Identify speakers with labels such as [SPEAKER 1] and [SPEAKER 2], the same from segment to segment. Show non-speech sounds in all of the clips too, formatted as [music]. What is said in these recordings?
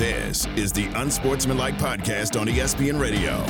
[SPEAKER 1] This is the Unsportsmanlike Podcast on ESPN Radio.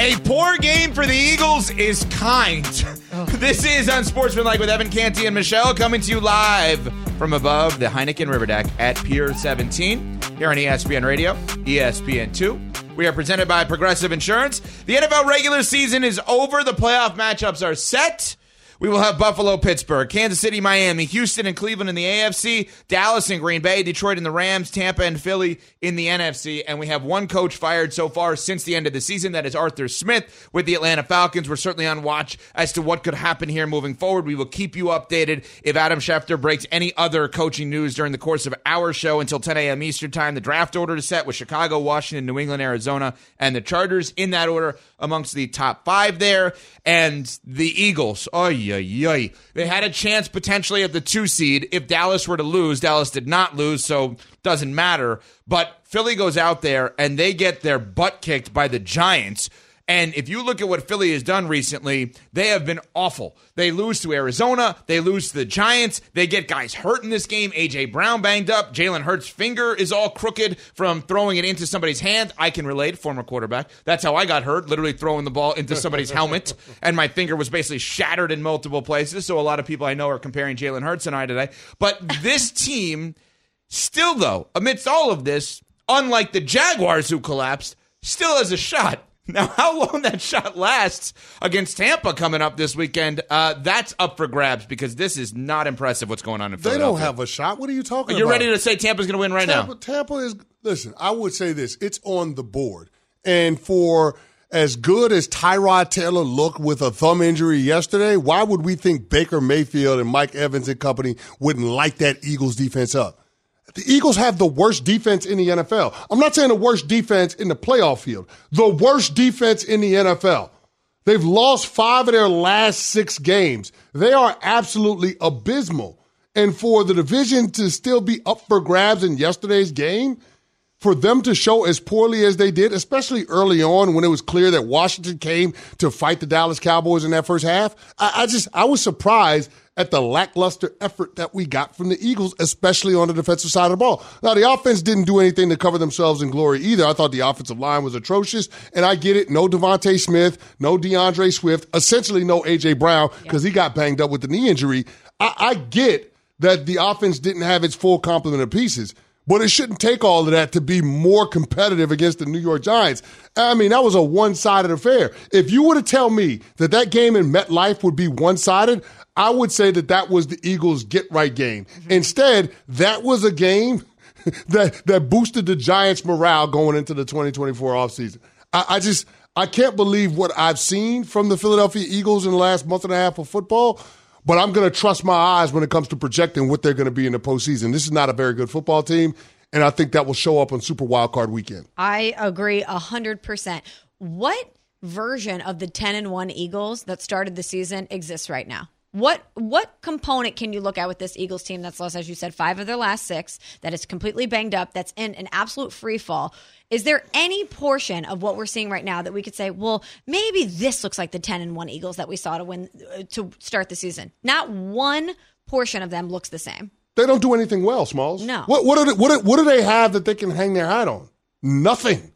[SPEAKER 2] A poor game for the Eagles is kind. Oh. [laughs] This is Unsportsmanlike with Evan Canty and Michelle coming to you live from above the Heineken River Deck at Pier 17 here on ESPN Radio, ESPN 2. We are presented by Progressive Insurance. The NFL regular season is over. The playoff matchups are set. We will have Buffalo, Pittsburgh, Kansas City, Miami, Houston, and Cleveland in the AFC, Dallas and Green Bay, Detroit and the Rams, Tampa and Philly in the NFC. And we have one coach fired so far since the end of the season. That is Arthur Smith with the Atlanta Falcons. We're certainly on watch as to what could happen here moving forward. We will keep you updated if Adam Schefter breaks any other coaching news during the course of our show until 10 a.m. Eastern Time. The draft order is set with Chicago, Washington, New England, Arizona, and the Chargers in that order amongst the top five there. And the Eagles, oh yeah, yeah. They had a chance potentially at the two seed if Dallas were to lose. Dallas did not lose, so doesn't matter. But Philly goes out there and they get their butt kicked by the Giants. And if you look at what Philly has done recently, they have been awful. They lose to Arizona. They lose to the Giants. They get guys hurt in this game. A.J. Brown banged up. Jalen Hurts' finger is all crooked from throwing it into somebody's hand. I can relate, former quarterback. That's how I got hurt, literally throwing the ball into somebody's [laughs] helmet. And my finger was basically shattered in multiple places. So a lot of people I know are comparing Jalen Hurts and I today. But this [laughs] team, still though, amidst all of this, unlike the Jaguars who collapsed, still has a shot. [laughs] Now, how long that shot lasts against Tampa coming up this weekend, uh, that's up for grabs because this is not impressive what's going on in
[SPEAKER 3] They don't have a shot. What are you talking about?
[SPEAKER 2] You're ready to say Tampa's going to win right
[SPEAKER 3] Tampa,
[SPEAKER 2] now?
[SPEAKER 3] Tampa is listen. I would say this: it's on the board, and for as good as Tyrod Taylor looked with a thumb injury yesterday, why would we think Baker Mayfield and Mike Evans and company wouldn't light that Eagles defense up? The Eagles have the worst defense in the NFL. I'm not saying the worst defense in the playoff field. The worst defense in the NFL. They've lost five of their last six games. They are absolutely abysmal. And for the division to still be up for grabs in yesterday's game, for them to show as poorly as they did, especially early on when it was clear that Washington came to fight the Dallas Cowboys in that first half, I, I just I was surprised at the lackluster effort that we got from the Eagles, especially on the defensive side of the ball. Now the offense didn't do anything to cover themselves in glory either. I thought the offensive line was atrocious, and I get it. No DeVonta Smith, no D'Andre Swift, essentially no AJ Brown because he got banged up with the knee injury. I, I get that the offense didn't have its full complement of pieces. But it shouldn't take all of that to be more competitive against the New York Giants. I mean, that was a one sided affair. If you were to tell me that that game in MetLife would be one sided, I would say that that was the Eagles' get right game. Mm-hmm. Instead, that was a game [laughs] that, that boosted the Giants' morale going into the 2024 offseason. I, I just, I can't believe what I've seen from the Philadelphia Eagles in the last month and a half of football. But I'm going to trust my eyes when it comes to projecting what they're going to be in the postseason. This is not a very good football team, and I think that will show up on Super Wild Card Weekend.
[SPEAKER 4] I agree 100%. What version of the 10 and 1 Eagles that started the season exists right now? What what component can you look at with this Eagles team that's lost, as you said, five of their last six, that is completely banged up, that's in an absolute free fall? Is there any portion of what we're seeing right now that we could say, well, maybe this looks like the 10 and 1 Eagles that we saw to win uh, to start the season? Not one portion of them looks the same.
[SPEAKER 3] They don't do anything well, Smalls.
[SPEAKER 4] No.
[SPEAKER 3] What what do they, what, do- what do they have that they can hang their hat on? Nothing.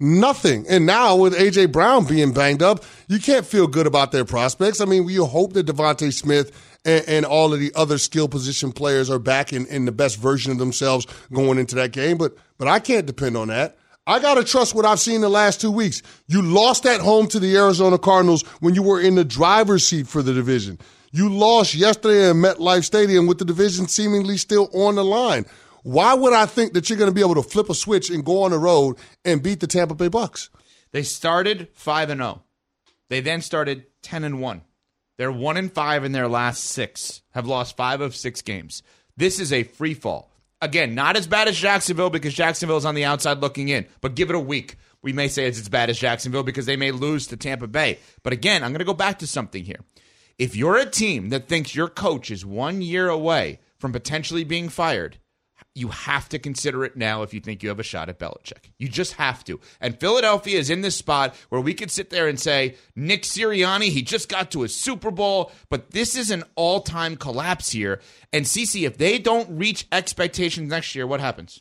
[SPEAKER 3] Nothing. And now with AJ Brown being banged up, you can't feel good about their prospects. I mean, you hope that DeVonta Smith and, and all of the other skill position players are back in, in the best version of themselves going into that game. But but I can't depend on that. I got to trust what I've seen the last two weeks. You lost at home to the Arizona Cardinals when you were in the driver's seat for the division. You lost yesterday at MetLife Stadium with the division seemingly still on the line. Why would I think that you're going to be able to flip a switch and go on the road and beat the Tampa Bay Bucks?
[SPEAKER 2] They started 5 and 0. They then started 10 and 1. They're 1 and 5 in their last 6. Have lost 5 of 6 games. This is a free fall. Again, not as bad as Jacksonville because Jacksonville is on the outside looking in. But give it a week. We may say it's as bad as Jacksonville because they may lose to Tampa Bay. But again, I'm going to go back to something here. If you're a team that thinks your coach is 1 year away from potentially being fired, you have to consider it now if you think you have a shot at Belichick. You just have to. And Philadelphia is in this spot where we could sit there and say, Nick Sirianni, he just got to a Super Bowl, but this is an all time collapse here. And CC, if they don't reach expectations next year, what happens?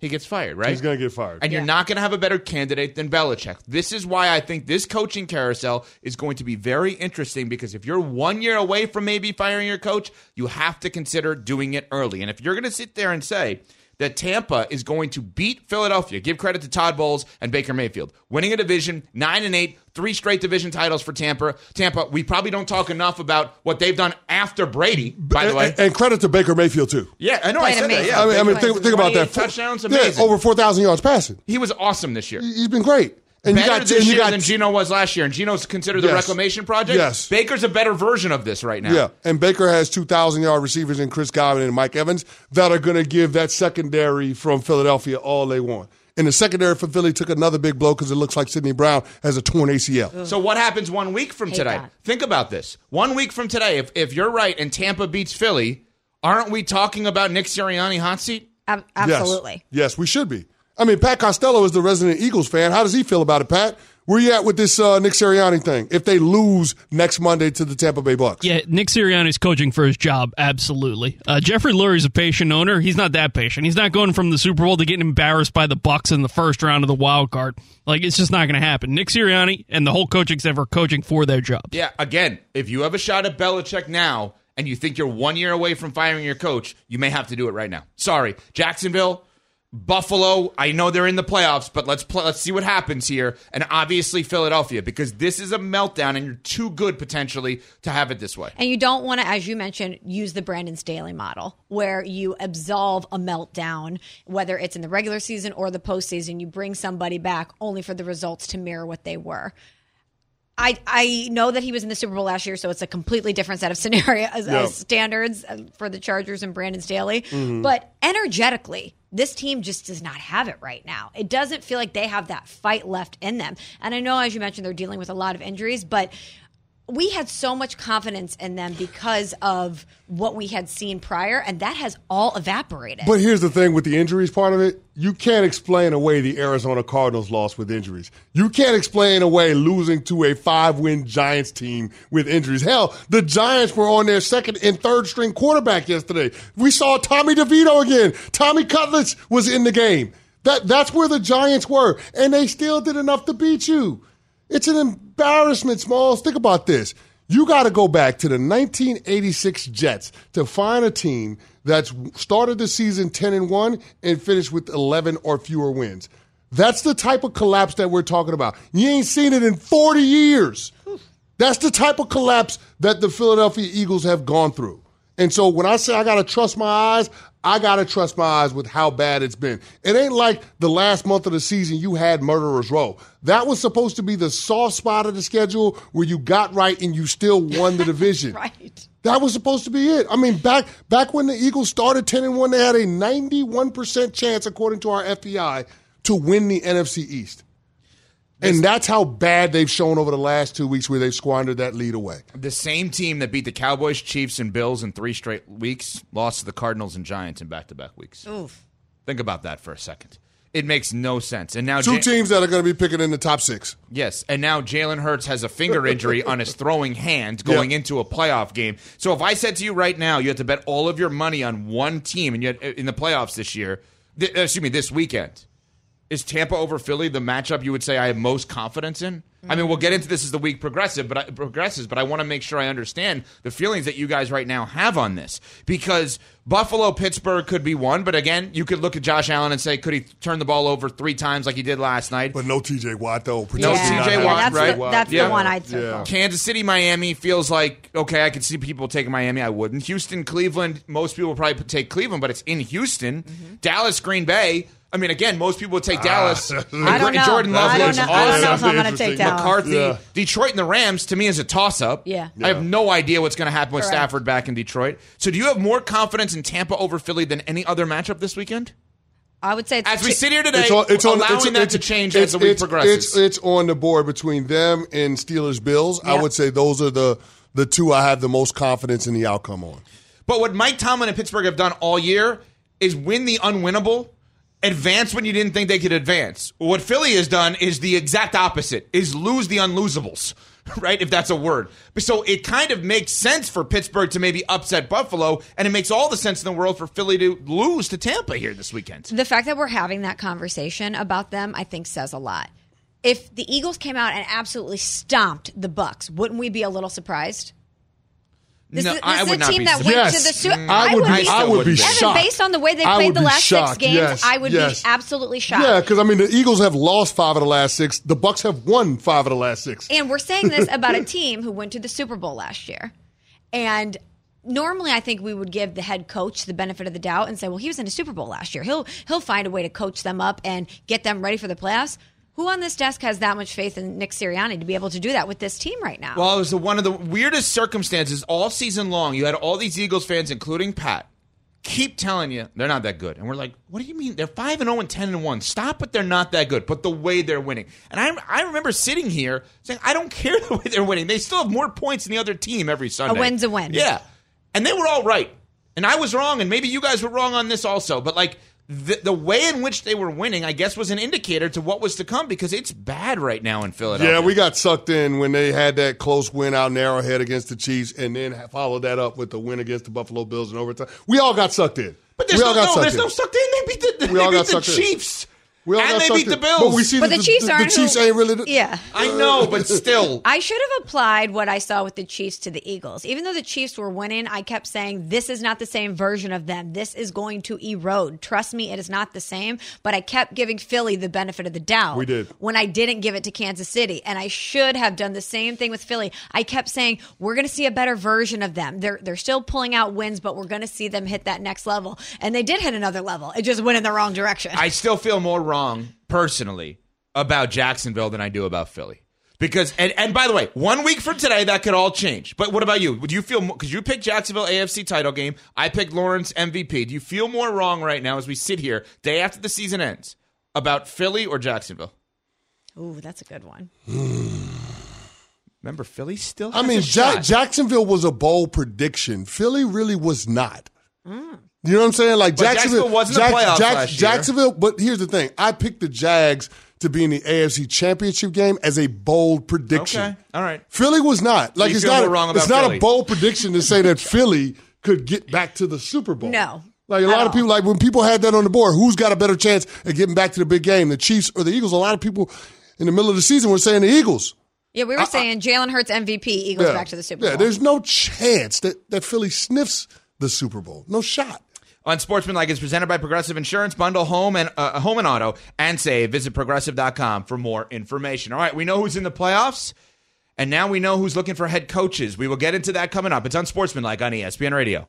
[SPEAKER 2] He gets fired, right?
[SPEAKER 3] He's going to get fired.
[SPEAKER 2] and you're not going to have a better candidate than Belichick. This is why I think this coaching carousel is going to be very interesting because if you're one year away from maybe firing your coach, you have to consider doing it early. And if you're going to sit there and say that Tampa is going to beat Philadelphia, give credit to Todd Bowles and Baker Mayfield, winning a division, nine and eight, three straight division titles for Tampa. Tampa, we probably don't talk enough about what they've done after Brady, by the way.
[SPEAKER 3] and- and credit to Baker Mayfield too.
[SPEAKER 2] yeah, I know I
[SPEAKER 4] Played
[SPEAKER 2] said that. Yeah,
[SPEAKER 3] I mean, I mean, think, think about that.
[SPEAKER 2] 28 touchdowns,
[SPEAKER 3] Yeah,
[SPEAKER 2] amazing.
[SPEAKER 3] over four thousand yards passing.
[SPEAKER 2] he was awesome this year.
[SPEAKER 3] He's been great. And
[SPEAKER 2] better
[SPEAKER 3] you got
[SPEAKER 2] this
[SPEAKER 3] and you
[SPEAKER 2] year
[SPEAKER 3] got
[SPEAKER 2] than Geno was last year, and Geno's considered the
[SPEAKER 3] Yes.
[SPEAKER 2] reclamation project.
[SPEAKER 3] Yes.
[SPEAKER 2] Baker's a better version of this right now.
[SPEAKER 3] Yeah, and Baker has 2,000 yard receivers in Chris Godwin and Mike Evans that are going to give that secondary from Philadelphia all they want. And the secondary for Philly took another big blow because it looks like Sydney Brown has a torn ACL.
[SPEAKER 2] So what happens one week from
[SPEAKER 4] Hate
[SPEAKER 2] today?
[SPEAKER 4] that.
[SPEAKER 2] Think about this. One week from today, if if you're right and Tampa beats Philly, aren't we talking about Nick Sirianni hot seat?
[SPEAKER 4] Ab-
[SPEAKER 3] Yes.
[SPEAKER 4] absolutely.
[SPEAKER 3] Yes, we should be. I mean, Pat Costello is the resident Eagles fan. How does he feel about it, Pat? Where you at with this uh, Nick Sirianni thing? If they lose next Monday to the Tampa Bay Bucks,
[SPEAKER 5] Yeah, Nick Sirianni's coaching for his job, absolutely. Uh, Jeffrey Lurie's a patient owner. He's not that patient. He's not going from the Super Bowl to getting embarrassed by the Bucks in the first round of the wild card. Like it's just not going to happen. Nick Sirianni and the whole coaching staff are coaching for their jobs.
[SPEAKER 2] Yeah. Again, if you have a shot at Belichick now and you think you're one year away from firing your coach, you may have to do it right now. Sorry, Jacksonville. Buffalo, I know they're in the playoffs, but let's play, let's see what happens here. And obviously Philadelphia, because this is a meltdown, and you're too good potentially to have it this way.
[SPEAKER 4] And you don't want to, as you mentioned, use the Brandon Staley model where you absolve a meltdown, whether it's in the regular season or the postseason. You bring somebody back only for the results to mirror what they were. I, I know that he was in the Super Bowl last year, so it's a completely different set of [laughs] scenarios,
[SPEAKER 3] Yeah.
[SPEAKER 4] uh, standards uh, for the Chargers and Brandon Staley.
[SPEAKER 3] Mm-hmm.
[SPEAKER 4] But energetically, this team just does not have it right now. It doesn't feel like they have that fight left in them. And I know, as you mentioned, they're dealing with a lot of injuries, but we had so much confidence in them because of what we had seen prior, and that has all evaporated.
[SPEAKER 3] But here's the thing with the injuries part of it. You can't explain away the Arizona Cardinals loss with injuries. You can't explain away losing to a five win Giants team with injuries. Hell, the Giants were on their second and third string quarterback yesterday. We saw Tommy DeVito again. Tommy Cutlets was in the game. That, that's where the Giants were, and they still did enough to beat you. It's an embarrassment, Smalls. Think about this. You got to go back to the 1986 Jets to find a team that's started the season 10 and 1 and finished with 11 or fewer wins. That's the type of collapse that we're talking about. You ain't seen it in 40 years. That's the type of collapse that the Philadelphia Eagles have gone through. And so when I say I got to trust my eyes, I got to trust my eyes with how bad it's been. It ain't like the last month of the season you had Murderer's Row. That was supposed to be the soft spot of the schedule where you got right and you still won the [laughs] division.
[SPEAKER 4] right.
[SPEAKER 3] That was supposed to be it. I mean, back back when the Eagles started 10 and 1, they had a 91% chance, according to our FPI, to win the NFC East. And that's how bad they've shown over the last two weeks where they've squandered that lead away.
[SPEAKER 2] The same team that beat the Cowboys, Chiefs, and Bills in three straight weeks lost to the Cardinals and Giants in back to back weeks.
[SPEAKER 4] Oof.
[SPEAKER 2] Think about that for a second. It makes no sense. And now,
[SPEAKER 3] Two
[SPEAKER 2] Ja-
[SPEAKER 3] teams that are going to be picking in the top six.
[SPEAKER 2] yes, and now Jalen Hurts has a finger injury on his throwing hand [laughs] going
[SPEAKER 3] Yeah.
[SPEAKER 2] into a playoff game. So if I said to you right now, you have to bet all of your money on one team, and you had, in the playoffs this year, th- excuse me, this weekend, is Tampa over Philly the matchup you would say I have most confidence in? I mean, we'll get into this as the week progressive, but I, progresses, but I want to make sure I understand the feelings that you guys right now have on this because Buffalo, Pittsburgh could be one, but again, you could look at Josh Allen and say, could he turn the ball over three times like he did last night?
[SPEAKER 3] But no TJ Watt, though.
[SPEAKER 2] No Yeah.
[SPEAKER 3] to
[SPEAKER 2] TJ
[SPEAKER 3] have
[SPEAKER 2] Watt,
[SPEAKER 4] that's
[SPEAKER 2] right?
[SPEAKER 4] The, that's
[SPEAKER 2] Yeah.
[SPEAKER 4] the one I'd circle.
[SPEAKER 3] Yeah.
[SPEAKER 2] Kansas City, Miami feels like okay. I could see people taking Miami. I wouldn't. Houston, Cleveland. Most people probably take Cleveland, but it's in Houston.
[SPEAKER 4] Mm-hmm.
[SPEAKER 2] Dallas, Green Bay. I mean, again, most people would take Dallas. Ah.
[SPEAKER 4] I don't know.
[SPEAKER 2] Jordan Love
[SPEAKER 4] I don't
[SPEAKER 2] looks
[SPEAKER 4] know. I don't know if
[SPEAKER 2] awesome.
[SPEAKER 4] I'm going to take
[SPEAKER 3] Interesting.
[SPEAKER 4] Dallas.
[SPEAKER 2] McCarthy,
[SPEAKER 3] Yeah.
[SPEAKER 2] Detroit, and the Rams to me is a toss up.
[SPEAKER 4] Yeah.
[SPEAKER 2] I have no idea what's going to happen with
[SPEAKER 4] Correct.
[SPEAKER 2] Stafford back in Detroit. So, do you have more confidence in Tampa over Philly than any other matchup this weekend?
[SPEAKER 4] I would say it's
[SPEAKER 2] As we
[SPEAKER 4] two-
[SPEAKER 2] sit here today,
[SPEAKER 3] It's on, it's on,
[SPEAKER 2] allowing
[SPEAKER 3] it's,
[SPEAKER 2] that
[SPEAKER 3] it's,
[SPEAKER 2] to change
[SPEAKER 3] it's,
[SPEAKER 2] as the week
[SPEAKER 3] it's,
[SPEAKER 2] progresses.
[SPEAKER 3] It's, it's on the board between them and Steelers Bills. I
[SPEAKER 4] Yeah.
[SPEAKER 3] would say those are the the two I have the most confidence in the outcome on.
[SPEAKER 2] But what Mike Tomlin and Pittsburgh have done all year is win the unwinnable, advance when you didn't think they could advance. What Philly has done is the exact opposite: is lose the unlosables. [laughs] right? If that's a word. So it kind of makes sense for Pittsburgh to maybe upset Buffalo, and it makes all the sense in the world for Philly to lose to Tampa here this weekend.
[SPEAKER 4] The fact that we're having that conversation about them, I think, says a lot. If the Eagles came out and absolutely stomped the Bucks, wouldn't we be a little surprised? This
[SPEAKER 2] No,
[SPEAKER 4] is, this
[SPEAKER 2] I
[SPEAKER 4] is a team that went
[SPEAKER 3] Yes.
[SPEAKER 4] to the Super.
[SPEAKER 3] Mm. I would be- I would be
[SPEAKER 4] Evan,
[SPEAKER 3] shocked.
[SPEAKER 4] based on the way they played the last
[SPEAKER 3] shocked.
[SPEAKER 4] six games,
[SPEAKER 3] Yes.
[SPEAKER 4] I would
[SPEAKER 3] Yes.
[SPEAKER 4] be absolutely shocked.
[SPEAKER 3] Yeah, because I mean the Eagles have lost five of the last six. The Bucks have won five of the last six.
[SPEAKER 4] And we're saying this [laughs] about a team who went to the Super Bowl last year. And normally I think we would give the head coach the benefit of the doubt and say, well, he was in a Super Bowl last year. He'll he'll find a way to coach them up and get them ready for the playoffs. Who on this desk has that much faith in Nick Sirianni to be able to do that with this team right now?
[SPEAKER 2] Well, it was the, one of the weirdest circumstances all season long. You had all these Eagles fans, including Pat, keep telling you they're not that good, and we're like, "What do you mean? They're five and zero and ten and one. Stop it! They're not that good." But the way they're winning, and I I remember sitting here saying, "I don't care [laughs] the way they're winning. They still have more points than the other team every Sunday.
[SPEAKER 4] A win's a win.
[SPEAKER 2] Yeah, and they were all right, and I was wrong, and maybe you guys were wrong on this also. But like. The, the way in which they were winning, I guess, was an indicator to what was to come because it's bad right now in Philadelphia.
[SPEAKER 3] Yeah, we got sucked in when they had that close win out in Arrowhead against the Chiefs, and then followed that up with the win against the Buffalo Bills in overtime. We all got sucked in.
[SPEAKER 2] But there's
[SPEAKER 3] we all
[SPEAKER 2] no,
[SPEAKER 3] got
[SPEAKER 2] no
[SPEAKER 3] sucked
[SPEAKER 2] there's
[SPEAKER 3] in.
[SPEAKER 2] no sucked in. They beat the,
[SPEAKER 3] We
[SPEAKER 2] they
[SPEAKER 3] all
[SPEAKER 2] beat
[SPEAKER 3] got
[SPEAKER 2] the
[SPEAKER 3] sucked in.
[SPEAKER 2] Chiefs.
[SPEAKER 3] We all
[SPEAKER 2] and they beat the. Bills.
[SPEAKER 3] But we see
[SPEAKER 4] But
[SPEAKER 3] that
[SPEAKER 4] the Chiefs
[SPEAKER 3] the,
[SPEAKER 4] aren't The
[SPEAKER 3] Chiefs
[SPEAKER 4] who-
[SPEAKER 3] ain't really. The,
[SPEAKER 4] yeah.
[SPEAKER 2] I know, but still. [laughs]
[SPEAKER 4] I should have applied what I saw with the Chiefs to the Eagles. Even though the Chiefs were winning, I kept saying, this is not the same version of them. This is going to erode. Trust me, it is not the same. But I kept giving Philly the benefit of the doubt.
[SPEAKER 3] We did.
[SPEAKER 4] When I didn't give it to Kansas City. And I should have done the same thing with Philly. I kept saying, we're going to see a better version of them. They're, they're still pulling out wins, but we're going to see them hit that next level. And they did hit another level. It just went in the wrong direction.
[SPEAKER 2] I still feel more wrong personally about Jacksonville than I do about Philly. Because and, and by the way, one week from today that could all change. But what about you? Would you feel because you picked Jacksonville AFC title game? I picked Lawrence MVP. Do you feel more wrong right now as we sit here day after the season ends about Philly or Jacksonville?
[SPEAKER 4] Ooh, that's a good one. [sighs]
[SPEAKER 2] Remember, Philly still.
[SPEAKER 3] I mean,
[SPEAKER 2] a
[SPEAKER 3] Ja-
[SPEAKER 2] shot.
[SPEAKER 3] Jacksonville was a bold prediction. Philly really was not. Mm. You know what I'm saying? Like
[SPEAKER 2] But Jacksonville wasn't in the playoffs last year.
[SPEAKER 3] Jacksonville, but here's the thing: I picked the Jags to be in the AFC Championship game as a bold prediction.
[SPEAKER 2] Okay, all right.
[SPEAKER 3] Philly was not. Like
[SPEAKER 2] you
[SPEAKER 3] it's not.
[SPEAKER 2] we're wrong
[SPEAKER 3] it's
[SPEAKER 2] about
[SPEAKER 3] not
[SPEAKER 2] Philly.
[SPEAKER 3] a bold prediction to say that [laughs] Philly could get back to the Super Bowl.
[SPEAKER 4] No,
[SPEAKER 3] Like a lot
[SPEAKER 4] all.
[SPEAKER 3] of people, like when people had that on the board, who's got a better chance at getting back to the big game, the Chiefs or the Eagles? A lot of people in the middle of the season were saying the Eagles.
[SPEAKER 4] Yeah, we were saying Jalen Hurts MVP, Eagles
[SPEAKER 3] Yeah.
[SPEAKER 4] back to the Super Bowl.
[SPEAKER 3] Yeah, there's no chance that, that Philly sniffs the Super Bowl. No shot.
[SPEAKER 2] On Sportsmanlike is presented by Progressive Insurance. Bundle home and uh, home and auto and save. Visit progressive.com for more information. All right, we know who's in the playoffs, and now we know who's looking for head coaches. We will get into that coming up. It's Unsportsmanlike on ESPN Radio.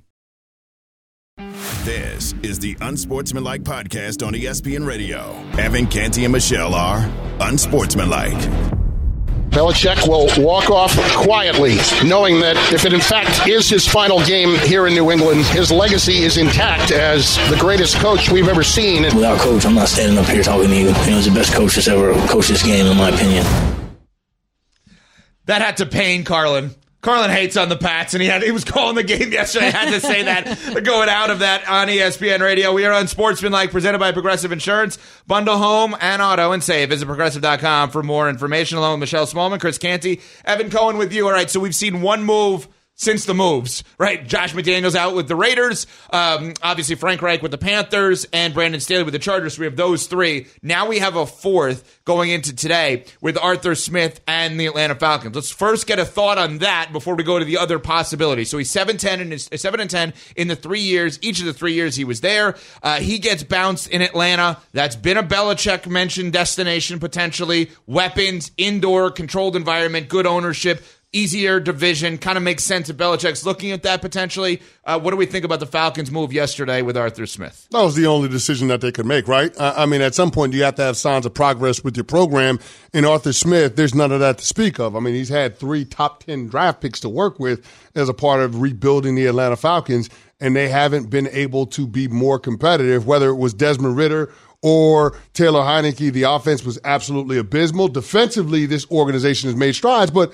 [SPEAKER 1] This is the Unsportsmanlike podcast on ESPN Radio. Evan Canty and Michelle are Unsportsmanlike.
[SPEAKER 6] Belichick will walk off quietly, knowing that if it in fact is his final game here in New England, his legacy is intact as the greatest coach we've ever seen.
[SPEAKER 7] Without coach, I'm not standing up here talking to you. You know, he's the best coach that's ever coached this game, in my opinion.
[SPEAKER 2] That had to pain Carlin. Carlin hates on the Pats, and he had he was calling the game [laughs] yesterday. I had to say that going out of that on ESPN Radio. We are Unsportsmanlike, presented by Progressive Insurance. Bundle home and auto and save. Visit progressive.com for more information. Along with Michelle Smallman, Chris Canty, Evan Cohen with you. All right, so we've seen one move since the moves, right? Josh McDaniels out with the Raiders, um, obviously Frank Reich with the Panthers, and Brandon Staley with the Chargers. We have those three. Now we have a fourth going into today with Arthur Smith and the Atlanta Falcons. Let's first get a thought on that before we go to the other possibilities. So he's seven ten in his seven and ten in the three years. Each of the three years he was there, uh, he gets bounced in Atlanta. That's been a Belichick mentioned destination potentially. Weapons, indoor, controlled environment, good ownership easier division. Kind of makes sense if Belichick's looking at that potentially. Uh, what do we think about the Falcons' move yesterday with Arthur Smith?
[SPEAKER 3] That was the only decision that they could make, right? I, I mean, at some point, you have to have signs of progress with your program. In Arthur Smith, there's none of that to speak of. I mean, he's had three top 10 draft picks to work with as a part of rebuilding the Atlanta Falcons, and they haven't been able to be more competitive, whether it was Desmond Ridder or Taylor Heinicke. The offense was absolutely abysmal. Defensively, this organization has made strides, but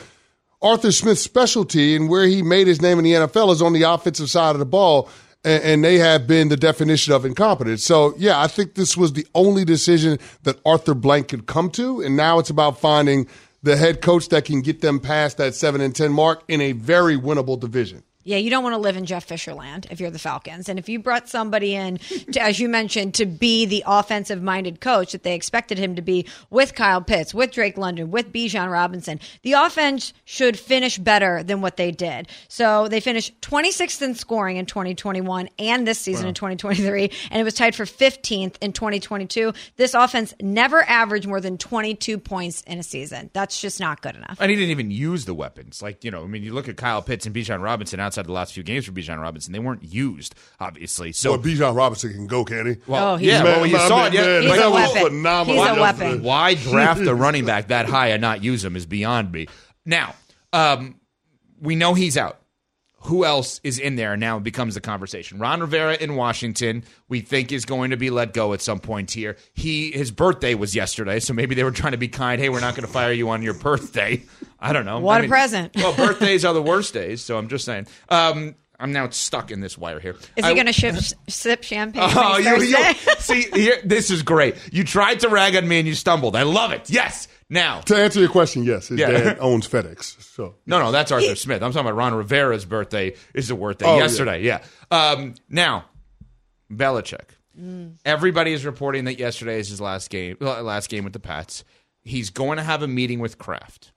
[SPEAKER 3] Arthur Smith's specialty and where he made his name in the NFL is on the offensive side of the ball, and, and, they have been the definition of incompetence. So, yeah, I think this was the only decision that Arthur Blank could come to, and now it's about finding the head coach that can get them past that seven and ten mark in a very winnable division.
[SPEAKER 4] Yeah, you don't want to live in Jeff Fisher land if you're the Falcons. And if you brought somebody in, to, as you mentioned, to be the offensive minded coach that they expected him to be with Kyle Pitts, with Drake London, with Bijan Robinson, the offense should finish better than what they did. So they finished 26th in scoring in 2021 and this season wow. in 2023, and it was tied for 15th in 2022. This offense never averaged more than 22 points in a season. That's just not good enough.
[SPEAKER 2] And he didn't even use the weapons. Like, you know, I mean, you look at Kyle Pitts and Bijan Robinson outside outside the last few games for Bijan Robinson. They weren't used, obviously. So
[SPEAKER 3] well, Bijan Robinson can go, can he?
[SPEAKER 2] Well, oh, yeah. Man, well, you saw it. Yeah,
[SPEAKER 4] he's a weapon. He's a weapon.
[SPEAKER 2] Why draft a running back that high and not use him is beyond me. Now, um, we know he's out. Who else is in there now it becomes the conversation. Ron Rivera in Washington, we think is going to be let go at some point here. He his birthday was yesterday, so maybe they were trying to be kind. Hey, we're not going to fire you on your birthday. [laughs] I don't know.
[SPEAKER 4] What
[SPEAKER 2] I
[SPEAKER 4] a
[SPEAKER 2] mean,
[SPEAKER 4] present.
[SPEAKER 2] well, [laughs] birthdays are the worst days, so I'm just saying. Um, I'm now stuck in this wire here.
[SPEAKER 4] Is he going to ship, sip champagne? [laughs]
[SPEAKER 2] Oh, you, you, see, here, this is great. You tried to rag on me and you stumbled. I love it. Yes. Now,
[SPEAKER 3] to answer your question, yes, his yeah. dad owns FedEx. So
[SPEAKER 2] no, no, that's Arthur Smith. I'm talking about Ron Rivera's birthday. Is the birthday oh, yesterday? Yeah. yeah. Um, now, Belichick. Mm. Everybody is reporting that yesterday is his last game. Last game with the Pats. He's going to have a meeting with Kraft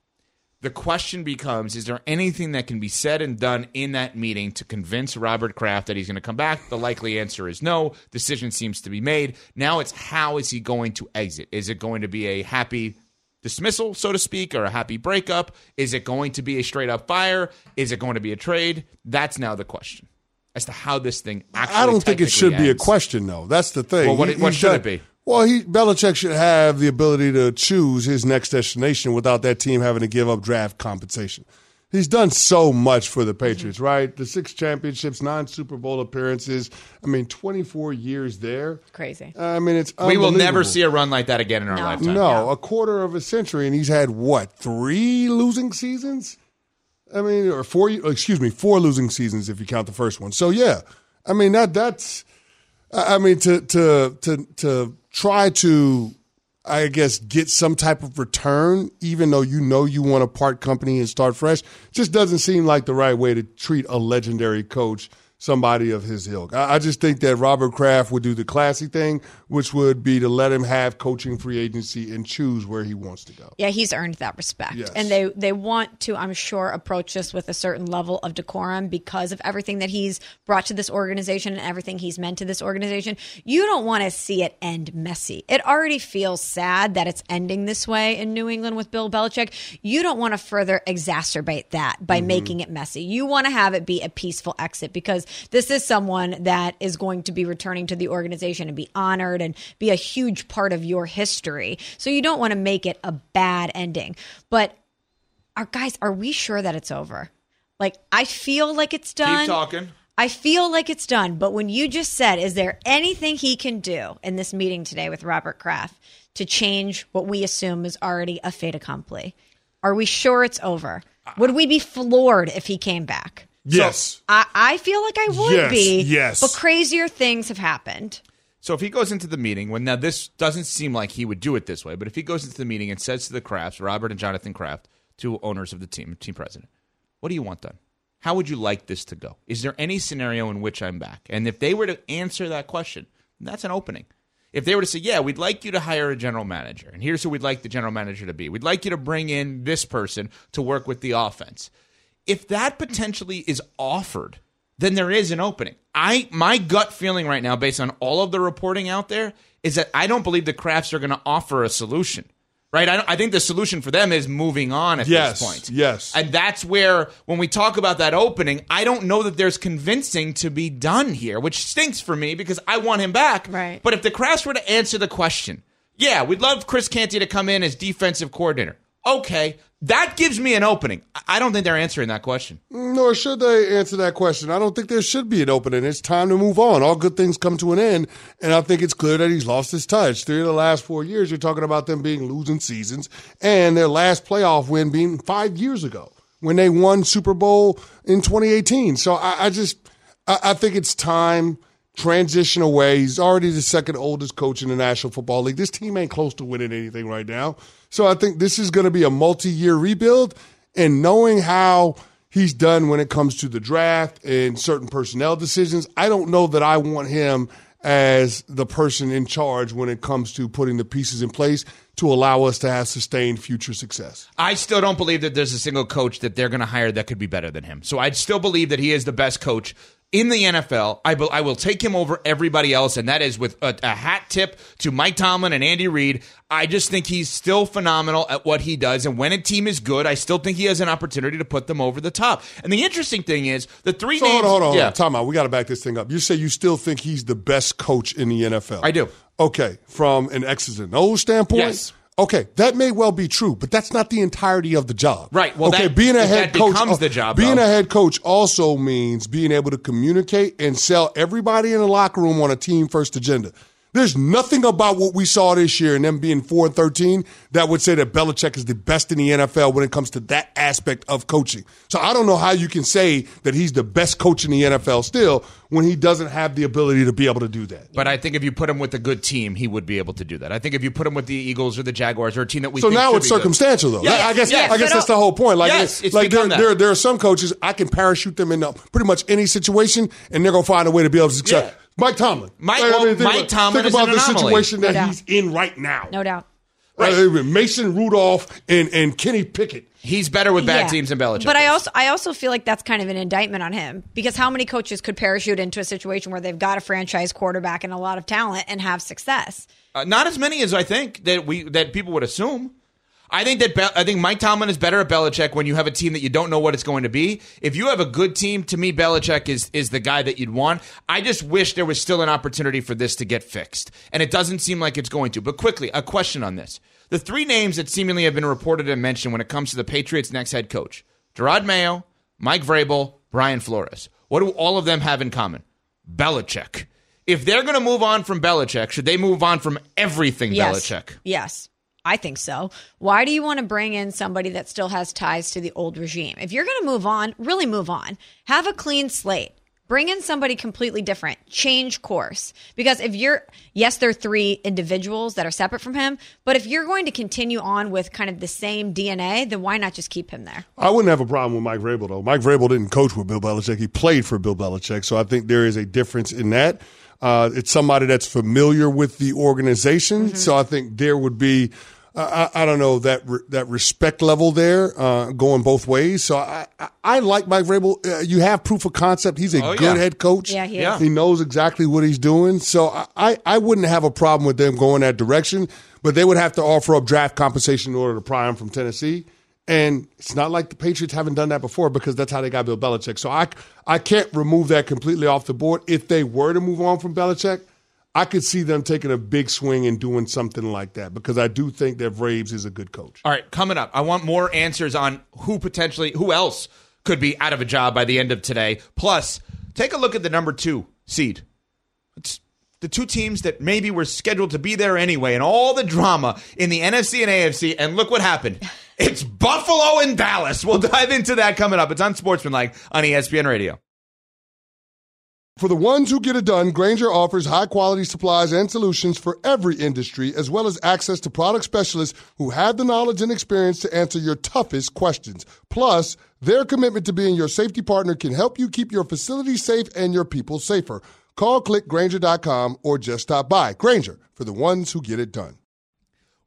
[SPEAKER 2] the question becomes is there anything that can be said and done in that meeting to convince Robert Kraft that he's going to come back? The likely answer is no. Decision seems to be made. Now it's how is he going to exit? Is it going to be a happy dismissal, so to speak, or a happy breakup? Is it going to be a straight up fire? Is it going to be a trade? That's now the question as to how this thing actually. I
[SPEAKER 3] don't think it should ends. be a question, though. That's the thing.
[SPEAKER 2] Well, what, he, what should it be?
[SPEAKER 3] Well, he Belichick should have the ability to choose his next destination without that team having to give up draft compensation. He's done so much for the Patriots, mm-hmm. right? The six championships, nine Super Bowl appearances. I mean, 24 years there.
[SPEAKER 4] Crazy.
[SPEAKER 3] I mean, it's
[SPEAKER 2] We will never see a run like that again in our
[SPEAKER 4] no.
[SPEAKER 2] lifetime.
[SPEAKER 3] No, a quarter of a century, and he's had what three losing seasons? I mean, or four? Excuse me, four losing seasons if you count the first one. So yeah, I mean that that's. I mean to to to to try to, I guess, get some type of return, even though you know you want to part company and start fresh, just doesn't seem like the right way to treat a legendary coach somebody of his ilk. I, I, just think that Robert Kraft would do the classy thing, which would be to let him have coaching free agency and choose where he wants to go.
[SPEAKER 4] Yeah, he's earned that respect.
[SPEAKER 3] Yes.
[SPEAKER 4] And they they want to, I'm sure, approach this with a certain level of decorum because of everything that he's brought to this organization and everything he's meant to this organization. You don't want to see it end messy. It already feels sad that it's ending this way in New England with Bill Belichick. You don't want to further exacerbate that by mm-hmm. making it messy. You want to have it be a peaceful exit because this is someone that is going to be returning to the organization and be honored and be a huge part of your history. So you don't want to make it a bad ending. But our guys, are we sure that it's over? Like I feel like it's done.
[SPEAKER 2] Keep talking.
[SPEAKER 4] I feel like it's done. But when you just said, is there anything he can do in this meeting today with Robert Kraft to change what we assume is already a fait accompli? Are we sure it's over? Would we be floored if he came back?
[SPEAKER 3] Yes.
[SPEAKER 4] I, I feel like I would
[SPEAKER 3] Yes,
[SPEAKER 4] be.
[SPEAKER 3] yes.
[SPEAKER 4] But crazier things have happened.
[SPEAKER 2] So if he goes into the meeting, when now this doesn't seem like he would do it this way, but if he goes into the meeting and says to the Krafts, Robert and Jonathan Kraft, two owners of the team, team president, what do you want done? How would you like this to go? Is there any scenario in which I'm back? And if they were to answer that question, that's an opening. If they were to say, yeah, we'd like you to hire a general manager, and here's who we'd like the general manager to be. We'd like you to bring in this person to work with the offense. If that potentially is offered, then there is an opening. I my gut feeling right now, based on all of the reporting out there, is that I don't believe the Krafts are going to offer a solution. Right? I, I think the solution for them is moving on at
[SPEAKER 3] Yes,
[SPEAKER 2] this point.
[SPEAKER 3] yes.
[SPEAKER 2] And that's where, when we talk about that opening, I don't know that there's convincing to be done here, which stinks for me because I want him back.
[SPEAKER 4] Right.
[SPEAKER 2] But if the Krafts were to answer the question, yeah, we'd love Chris Canty to come in as defensive coordinator. Okay, that gives me an opening. I- don't think they're answering that question.
[SPEAKER 3] Nor should they answer that question. I don't think there should be an opening. It's time to move on. All good things come to an end, and I think it's clear that he's lost his touch. Three of the last four years, you're talking about them being losing seasons, and their last playoff win being five years ago when they won Super Bowl in 2018. So I, I just, I, I think it's time transition away. He's already the second oldest coach in the National Football League. This team ain't close to winning anything right now. So I think this is going to be a multi-year rebuild. And knowing how he's done when it comes to the draft and certain personnel decisions, I don't know that I want him as the person in charge when it comes to putting the pieces in place to allow us to have sustained future success.
[SPEAKER 2] I still don't believe that there's a single coach that they're going to hire that could be better than him. So I still believe that he is the best coach in the NFL. I, be- I will take him over everybody else, and that is with a, a hat tip to Mike Tomlin and Andy Reid. I just think he's still phenomenal at what he does. And when a team is good, I still think he has an opportunity to put them over the top. And the interesting thing is the three
[SPEAKER 3] So
[SPEAKER 2] names.
[SPEAKER 3] hold on, hold on,
[SPEAKER 2] yeah.
[SPEAKER 3] Time out. We got to back this thing up. You say you still think he's the best coach in the NFL.
[SPEAKER 2] I do.
[SPEAKER 3] Okay, from an X's and O's standpoint.
[SPEAKER 2] Yes.
[SPEAKER 3] Okay, that may well be true, but that's not the entirety of the job.
[SPEAKER 2] Right. Well,
[SPEAKER 3] okay,
[SPEAKER 2] that-
[SPEAKER 3] being a head
[SPEAKER 2] that
[SPEAKER 3] coach
[SPEAKER 2] becomes the job,
[SPEAKER 3] Being
[SPEAKER 2] though.
[SPEAKER 3] a head coach also means being able to communicate and sell everybody in the locker room on a team first agenda. There's nothing about what we saw this year and them being four and thirteen that would say that Belichick is the best in the NFL when it comes to that aspect of coaching. So I don't know how you can say that he's the best coach in the NFL still when he doesn't have the ability to be able to do that.
[SPEAKER 2] But I think if you put him with a good team, he would be able to do that. I think if you put him with the Eagles or the Jaguars or a team that we
[SPEAKER 3] So now it's
[SPEAKER 2] be good-
[SPEAKER 3] circumstantial, though.
[SPEAKER 2] Yes,
[SPEAKER 3] I guess
[SPEAKER 2] yes.
[SPEAKER 3] I guess that's the whole point. Like,
[SPEAKER 2] Yes, it's
[SPEAKER 3] like there, there, there are some coaches I can parachute them into uh, pretty much any situation, and they're gonna find a way to be able to succeed.
[SPEAKER 2] Yeah.
[SPEAKER 3] Mike Tomlin.
[SPEAKER 2] Mike-
[SPEAKER 3] Like,
[SPEAKER 2] well,
[SPEAKER 3] think
[SPEAKER 2] Mike
[SPEAKER 3] about,
[SPEAKER 2] Tomlin
[SPEAKER 3] Think
[SPEAKER 2] is
[SPEAKER 3] about
[SPEAKER 2] an
[SPEAKER 3] the
[SPEAKER 2] anomaly.
[SPEAKER 3] situation that
[SPEAKER 4] No
[SPEAKER 3] he's in right now.
[SPEAKER 4] No doubt.
[SPEAKER 2] Right.
[SPEAKER 3] Uh, Mason Rudolph and, and Kenny Pickett.
[SPEAKER 2] He's better with bad
[SPEAKER 4] Yeah.
[SPEAKER 2] teams than Belichick.
[SPEAKER 4] But I also I also feel like that's kind of an indictment on him because how many coaches could parachute into a situation where they've got a franchise quarterback and a lot of talent and have success?
[SPEAKER 2] Uh, not as many as I think that we that people would assume. I think that Be- I think Mike Tomlin is better at Belichick when you have a team that you don't know what it's going to be. If you have a good team, to me, Belichick is is the guy that you'd want. I just wish there was still an opportunity for this to get fixed, and it doesn't seem like it's going to. But quickly, a question on this: the three names that seemingly have been reported and mentioned when it comes to the Patriots' next head coach: Jerod Mayo, Mike Vrabel, Brian Flores. What do all of them have in common? Belichick. If they're going to move on from Belichick, should they move on from everything
[SPEAKER 4] Yes.
[SPEAKER 2] Belichick?
[SPEAKER 4] Yes. I think so. Why do you want to bring in somebody that still has ties to the old regime? If you're going to move on, really move on. Have a clean slate. Bring in somebody completely different. Change course. Because if you're, yes, there are three individuals that are separate from him, but if you're going to continue on with kind of the same DNA, then why not just keep him there?
[SPEAKER 3] I wouldn't have a problem with Mike Vrabel though. Mike Vrabel didn't coach with Bill Belichick; he played for Bill Belichick. So I think there is a difference in that. Uh, it's somebody that's familiar with the organization, so I think there would be. Uh, I, I don't know that re- that respect level there uh, going both ways. So I, I, I like Mike Vrabel. Uh, you have proof of concept. He's a
[SPEAKER 2] Oh,
[SPEAKER 3] good
[SPEAKER 2] yeah.
[SPEAKER 3] head coach.
[SPEAKER 4] Yeah, he
[SPEAKER 2] Yeah.
[SPEAKER 3] He knows exactly what he's doing. So I, I, I wouldn't have a problem with them going that direction, but they would have to offer up draft compensation in order to pry him from Tennessee. And it's not like the Patriots haven't done that before because that's how they got Bill Belichick. So I, I can't remove that completely off the board. If they were to move on from Belichick, I could see them taking a big swing and doing something like that because I do think that Braves is a good coach.
[SPEAKER 2] All right, coming up, I want more answers on who potentially, who else could be out of a job by the end of today. Plus, take a look at the number two seed. It's the two teams that maybe were scheduled to be there anyway, and all the drama in the NFC and AFC. And look what happened. It's Buffalo and Dallas. We'll [laughs] dive into that coming up. It's on E ESPN Radio.
[SPEAKER 3] For the ones who get it done, Grainger offers high quality supplies and solutions for every industry, as well as access to product specialists who have the knowledge and experience to answer your toughest questions. Plus, their commitment to being your safety partner can help you keep your facility safe and your people safer. Call clickgrainger.com or just stop by. Grainger, for the ones who get it done.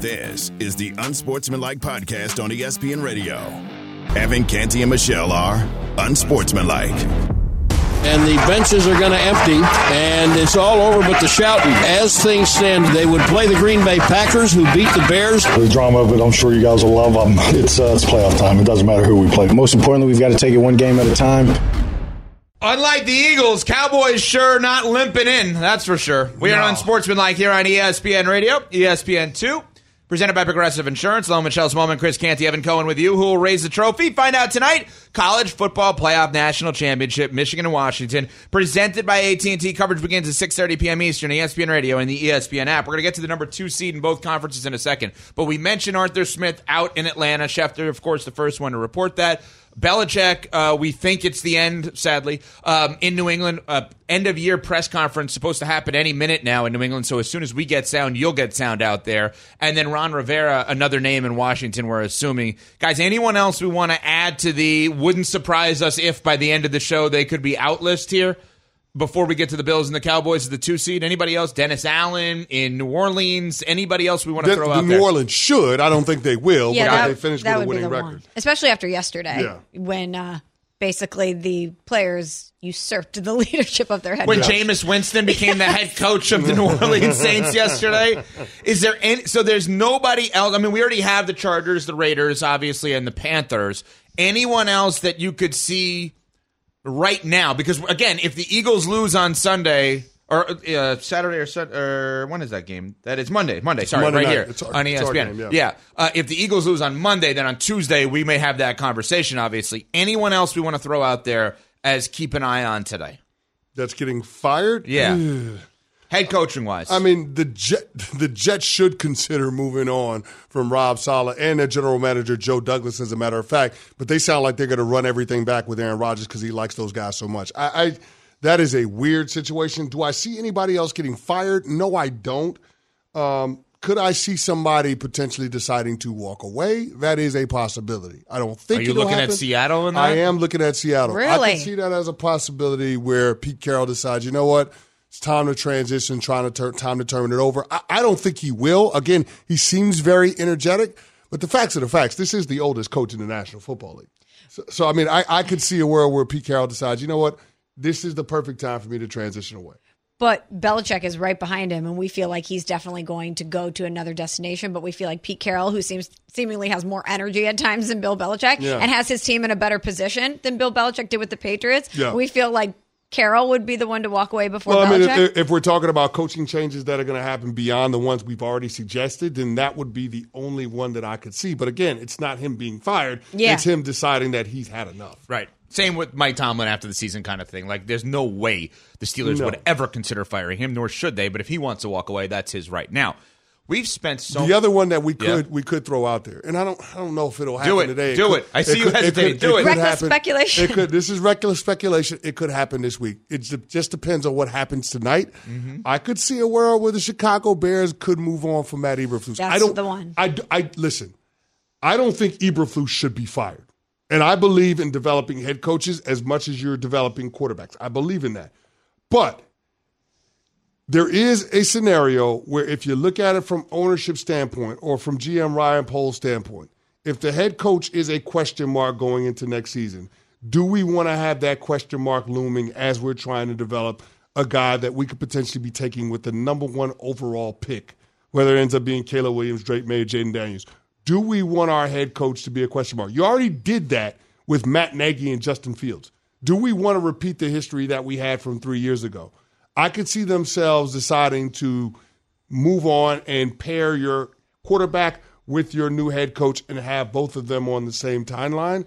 [SPEAKER 1] This is the Unsportsmanlike Podcast on ESPN Radio. Evan Canty and Michelle are unsportsmanlike.
[SPEAKER 8] and the benches are going to empty, and it's all over but the shouting. As things stand, they would play the Green Bay Packers, who beat the Bears.
[SPEAKER 9] The drama of it, I'm sure you guys will love. Um, it's, uh, it's playoff time. It doesn't matter who we play. Most importantly, we've got to take it one game at a time.
[SPEAKER 2] Unlike the Eagles, Cowboys sure not limping in. That's for sure. We are Unsportsmanlike here on ESPN Radio, ESPN 2. Presented by Progressive Insurance. Hello, Michelle Smallman, Chris Canty, Evan Cohen with you. Who will raise the trophy? Find out tonight. College Football Playoff National Championship, Michigan and Washington. Presented by AT&T. Coverage begins at 6.30 p.m. Eastern, ESPN Radio and the ESPN app. We're going to get to the number two seed in both conferences in a second. But we mentioned Arthur Smith out in Atlanta. Schefter, of course, the first one to report that. Belichick, uh, we think it's the end, sadly, um, in New England. Uh, end of year press conference supposed to happen any minute now in New England. So as soon as we get sound, you'll get sound out there. And then Ron Rivera, another name in Washington, we're assuming. Guys, anyone else we want to add to the wouldn't surprise us if by the end of the show they could be out list here? Before we get to the Bills and the Cowboys, the two seed. Anybody else? Dennis Allen in New Orleans. Anybody else we want to
[SPEAKER 3] The,
[SPEAKER 2] throw
[SPEAKER 3] the
[SPEAKER 2] out
[SPEAKER 3] New
[SPEAKER 2] there?
[SPEAKER 3] Orleans should. I don't think they will,
[SPEAKER 4] Yeah,
[SPEAKER 3] but
[SPEAKER 4] that,
[SPEAKER 3] they finished with a
[SPEAKER 4] would be
[SPEAKER 3] winning
[SPEAKER 4] the
[SPEAKER 3] record.
[SPEAKER 4] one, especially after yesterday
[SPEAKER 3] Yeah.
[SPEAKER 4] when uh, basically the players usurped the [laughs] leadership of their head coach.
[SPEAKER 2] when
[SPEAKER 4] coach.
[SPEAKER 2] Jameis Winston [laughs] became the head coach of the New [laughs] Orleans Saints yesterday. Is there any? So there's nobody else. I mean, we already have the Chargers, the Raiders, obviously, and the Panthers. Anyone else that you could see right now? Because again, if the Eagles lose on Sunday. Or uh, Saturday or, Sun- or when is that game? That is Monday. Monday. Sorry,
[SPEAKER 3] Monday
[SPEAKER 2] right
[SPEAKER 3] night.
[SPEAKER 2] here
[SPEAKER 3] It's our-
[SPEAKER 2] on ESPN.
[SPEAKER 3] game, yeah.
[SPEAKER 2] Uh, if the Eagles lose on Monday, then on Tuesday we may have that conversation. Obviously, anyone else we want to throw out there as keep an eye on today?
[SPEAKER 3] That's getting fired.
[SPEAKER 2] Yeah. Head coaching wise.
[SPEAKER 3] I mean, the Jet, the Jets should consider moving on from Robert Saleh and their general manager Joe Douglas, as a matter of fact. But they sound like they're going to run everything back with Aaron Rodgers because he likes those guys so much. I, I that is a weird situation. Do I see anybody else getting fired? No, I don't. Um, could I see somebody potentially deciding to walk away? That is a possibility. I don't think.
[SPEAKER 2] Are you
[SPEAKER 3] it'll
[SPEAKER 2] looking at. Seattle in that?
[SPEAKER 3] I am looking at Seattle.
[SPEAKER 4] Really?
[SPEAKER 3] I can see that as a possibility where Pete Carroll decides, you know what, it's time to transition, trying to turn, time to turn it over. I, I don't think he will. Again, he seems very energetic, but the facts are the facts. This is the oldest coach in the National Football League. So, so I mean, I, I could see a world where Pete Carroll decides, you know what, this is the perfect time for me to transition away.
[SPEAKER 4] But Belichick is right behind him, and we feel like he's definitely going to go to another destination. But we feel like Pete Carroll, who seems seemingly has more energy at times than Bill Belichick,
[SPEAKER 3] Yeah.
[SPEAKER 4] and has his team in a better position than Bill Belichick did with the Patriots.
[SPEAKER 3] Yeah.
[SPEAKER 4] We feel like Carroll would be the one to walk away before
[SPEAKER 3] Well, I mean, if, if we're talking about coaching changes that are going to happen beyond the ones we've already suggested, then that would be the only one that I could see. But again, it's not him being fired.
[SPEAKER 4] Yeah.
[SPEAKER 3] It's him deciding that he's had enough.
[SPEAKER 2] Right. Same with Mike Tomlin after the season kind of thing. Like, there's no way the Steelers
[SPEAKER 3] No.
[SPEAKER 2] would ever consider firing him, nor should they. But if he wants to walk away, that's his right. Now, we've spent so
[SPEAKER 3] the other one that we
[SPEAKER 2] Yeah.
[SPEAKER 3] could we could throw out there, and I don't I don't know if it'll happen
[SPEAKER 2] Do it.
[SPEAKER 3] today.
[SPEAKER 2] Do
[SPEAKER 3] could-
[SPEAKER 2] it. I see you
[SPEAKER 3] could-
[SPEAKER 2] hesitating.
[SPEAKER 3] could-
[SPEAKER 2] Do it.
[SPEAKER 3] could
[SPEAKER 4] Reckless
[SPEAKER 3] happen.
[SPEAKER 4] speculation.
[SPEAKER 3] It could. This is reckless speculation. It could happen this week. It just depends on what happens tonight.
[SPEAKER 2] Mm-hmm.
[SPEAKER 3] I could see a world where the Chicago Bears could move on from Matt Eberflus.
[SPEAKER 4] That's
[SPEAKER 3] I don't.
[SPEAKER 4] the one.
[SPEAKER 3] I, I listen. I don't think Eberflus should be fired, and I believe in developing head coaches as much as you're developing quarterbacks. I believe in that, but there is a scenario where if you look at it from ownership standpoint or from GM Ryan Poles' standpoint, if the head coach is a question mark going into next season, do we want to have that question mark looming as we're trying to develop a guy that we could potentially be taking with the number one overall pick, whether it ends up being Caleb Williams, Drake Maye, Jayden Daniels? Do we want our head coach to be a question mark? You already did that with Matt Nagy and Justin Fields. Do we want to repeat the history that we had from three years ago? I could see themselves deciding to move on and pair your quarterback with your new head coach and have both of them on the same timeline.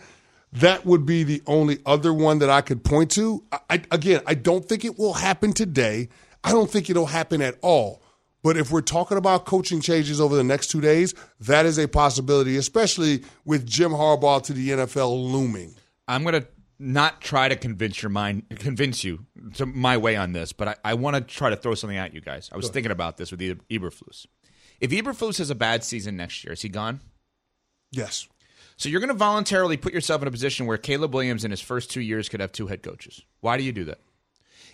[SPEAKER 3] That would be the only other one that I could point to. I, again, I don't think it will happen today. I don't think it'll happen at all. But if we're talking about coaching changes over the next two days, that is a possibility, especially with Jim Harbaugh to the NFL looming.
[SPEAKER 2] I'm going to not try to convince your mind, convince you to my way on this, but I, I want to try to throw something at you guys. I was thinking about this with Eberflus. If Eberflus has a bad season next year, is he gone?
[SPEAKER 3] Yes.
[SPEAKER 2] So you're going to voluntarily put yourself in a position where Caleb Williams in his first two years could have two head coaches. Why do you do that?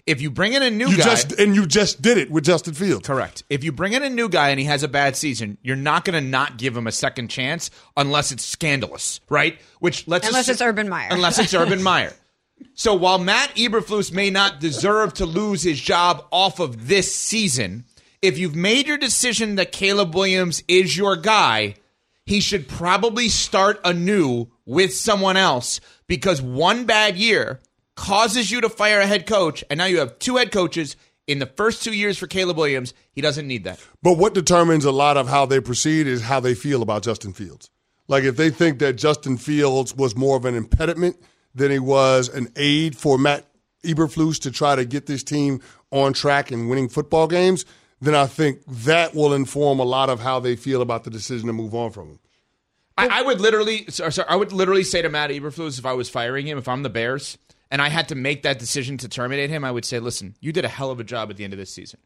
[SPEAKER 2] If you bring in a new
[SPEAKER 3] you
[SPEAKER 2] guy,
[SPEAKER 3] just, and you just did it with Justin Fields.
[SPEAKER 2] Correct. If you bring in a new guy and he has a bad season, you're not going to not give him a second chance unless it's scandalous, right? Which let's
[SPEAKER 4] unless
[SPEAKER 2] assume,
[SPEAKER 4] it's Urban Meyer.
[SPEAKER 2] Unless it's [laughs] Urban Meyer. So while Matt Eberflus may not deserve to lose his job off of this season, if you've made your decision that Caleb Williams is your guy, he should probably start anew with someone else because one bad year causes you to fire a head coach, and now you have two head coaches in the first two years for Caleb Williams. He doesn't need that.
[SPEAKER 3] But what determines a lot of how they proceed is how they feel about Justin Fields. Like if they think that Justin Fields was more of an impediment than he was an aid for Matt Eberflus to try to get this team on track and winning football games, then I think that will inform a lot of how they feel about the decision to move on from him.
[SPEAKER 2] I, I would literally, sorry, sorry, I would literally say to Matt Eberflus if I was firing him, if I'm the Bears, and I had to make that decision to terminate him, I would say, listen, you did a hell of a job at the end of this season.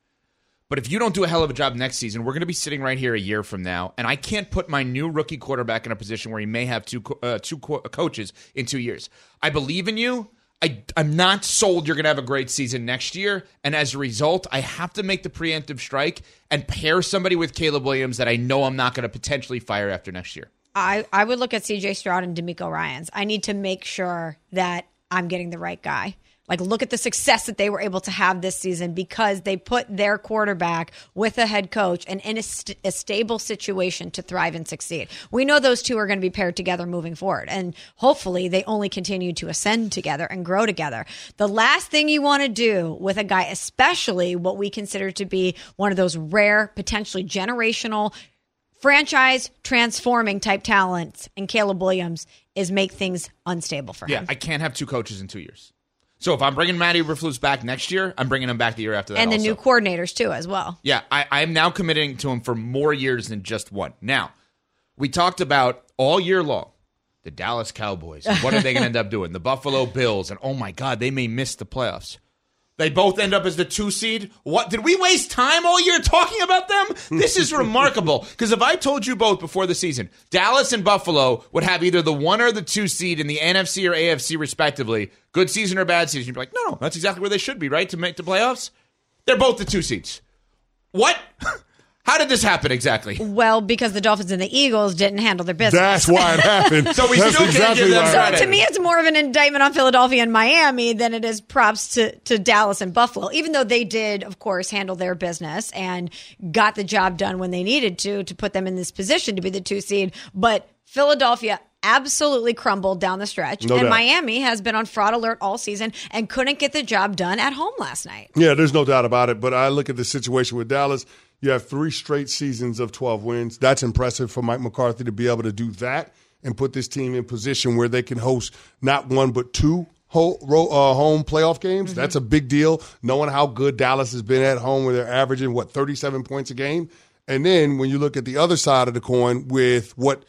[SPEAKER 2] But if you don't do a hell of a job next season, we're going to be sitting right here a year from now, and I can't put my new rookie quarterback in a position where he may have two uh, two co- coaches in two years. I believe in you. I, I'm not sold you're going to have a great season next year, and as a result, I have to make the preemptive strike and pair somebody with Caleb Williams that I know I'm not going to potentially fire after next year.
[SPEAKER 4] I, I would look at CJ Stroud and DeMeco Ryans. I need to make sure that I'm getting the right guy. Like, look at the success that they were able to have this season because they put their quarterback with a head coach and in a, st- a, stable situation to thrive and succeed. We know those two are going to be paired together moving forward. And hopefully, they only continue to ascend together and grow together. The last thing you want to do with a guy, especially what we consider to be one of those rare, potentially generational, franchise transforming type talents, and Caleb Williams, is make things unstable for him.
[SPEAKER 2] Yeah, I can't have two coaches in two years. So if I'm bringing Matty Eberflus back next year, I'm bringing him back the year after that.
[SPEAKER 4] And the
[SPEAKER 2] also.
[SPEAKER 4] new coordinators too, as well.
[SPEAKER 2] Yeah, I, I'm now committing to him for more years than just one. Now, we talked about all year long the Dallas Cowboys. What are they going to end up doing? The Buffalo Bills, and oh my God, they may miss the playoffs. They both end up as the two seed. What did we waste time all year talking about them? This is remarkable. [laughs] Because if I told you both before the season, Dallas and Buffalo would have either the one or the two seed in the NFC or AFC respectively, good season or bad season, you'd be like, no, no, that's exactly where they should be, right? To make the playoffs. They're both the two seeds. What? [laughs] How did this happen exactly?
[SPEAKER 4] Well, because the Dolphins and the Eagles didn't handle their business.
[SPEAKER 3] That's why it happened. [laughs]
[SPEAKER 2] so we
[SPEAKER 3] That's
[SPEAKER 2] still can't
[SPEAKER 3] exactly
[SPEAKER 2] give them credit.
[SPEAKER 4] So to me, it's more of an indictment on Philadelphia and Miami than it is props to, to Dallas and Buffalo, even though they did, of course, handle their business and got the job done when they needed to to put them in this position to be the two seed. But Philadelphia absolutely crumbled down the stretch.
[SPEAKER 3] No
[SPEAKER 4] and
[SPEAKER 3] doubt.
[SPEAKER 4] Miami has been on fraud alert all season and couldn't get the job done at home last night.
[SPEAKER 3] Yeah, there's no doubt about it. But I look at the situation with Dallas. You have three straight seasons of 12 wins. That's impressive for Mike McCarthy to be able to do that and put this team in position where they can host not one but two uh, home playoff games. That's a big deal. Knowing how good Dallas has been at home, where they're averaging what 37 points a game, and then when you look at the other side of the coin with what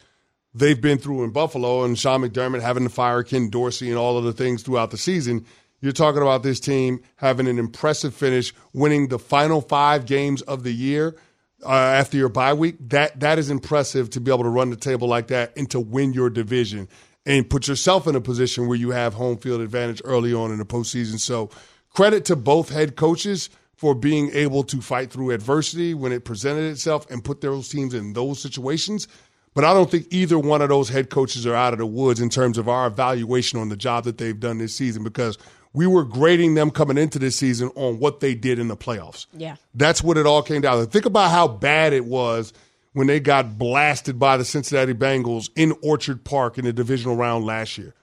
[SPEAKER 3] they've been through in Buffalo and Sean McDermott having to fire Ken Dorsey and all of the things throughout the season. You're talking about this team having an impressive finish, winning the final five games of the year uh, after your bye week. That that is impressive to be able to run the table like that and to win your division and put yourself in a position where you have home field advantage early on in the postseason. So credit to both head coaches for being able to fight through adversity when it presented itself and put those teams in those situations. But I don't think either one of those head coaches are out of the woods in terms of our evaluation on the job that they've done this season because we were grading them coming into this season on what they did in the playoffs.
[SPEAKER 4] Yeah.
[SPEAKER 3] That's what it all came down to. Think about how bad it was when they got blasted by the Cincinnati Bengals in Orchard Park in the divisional round last year.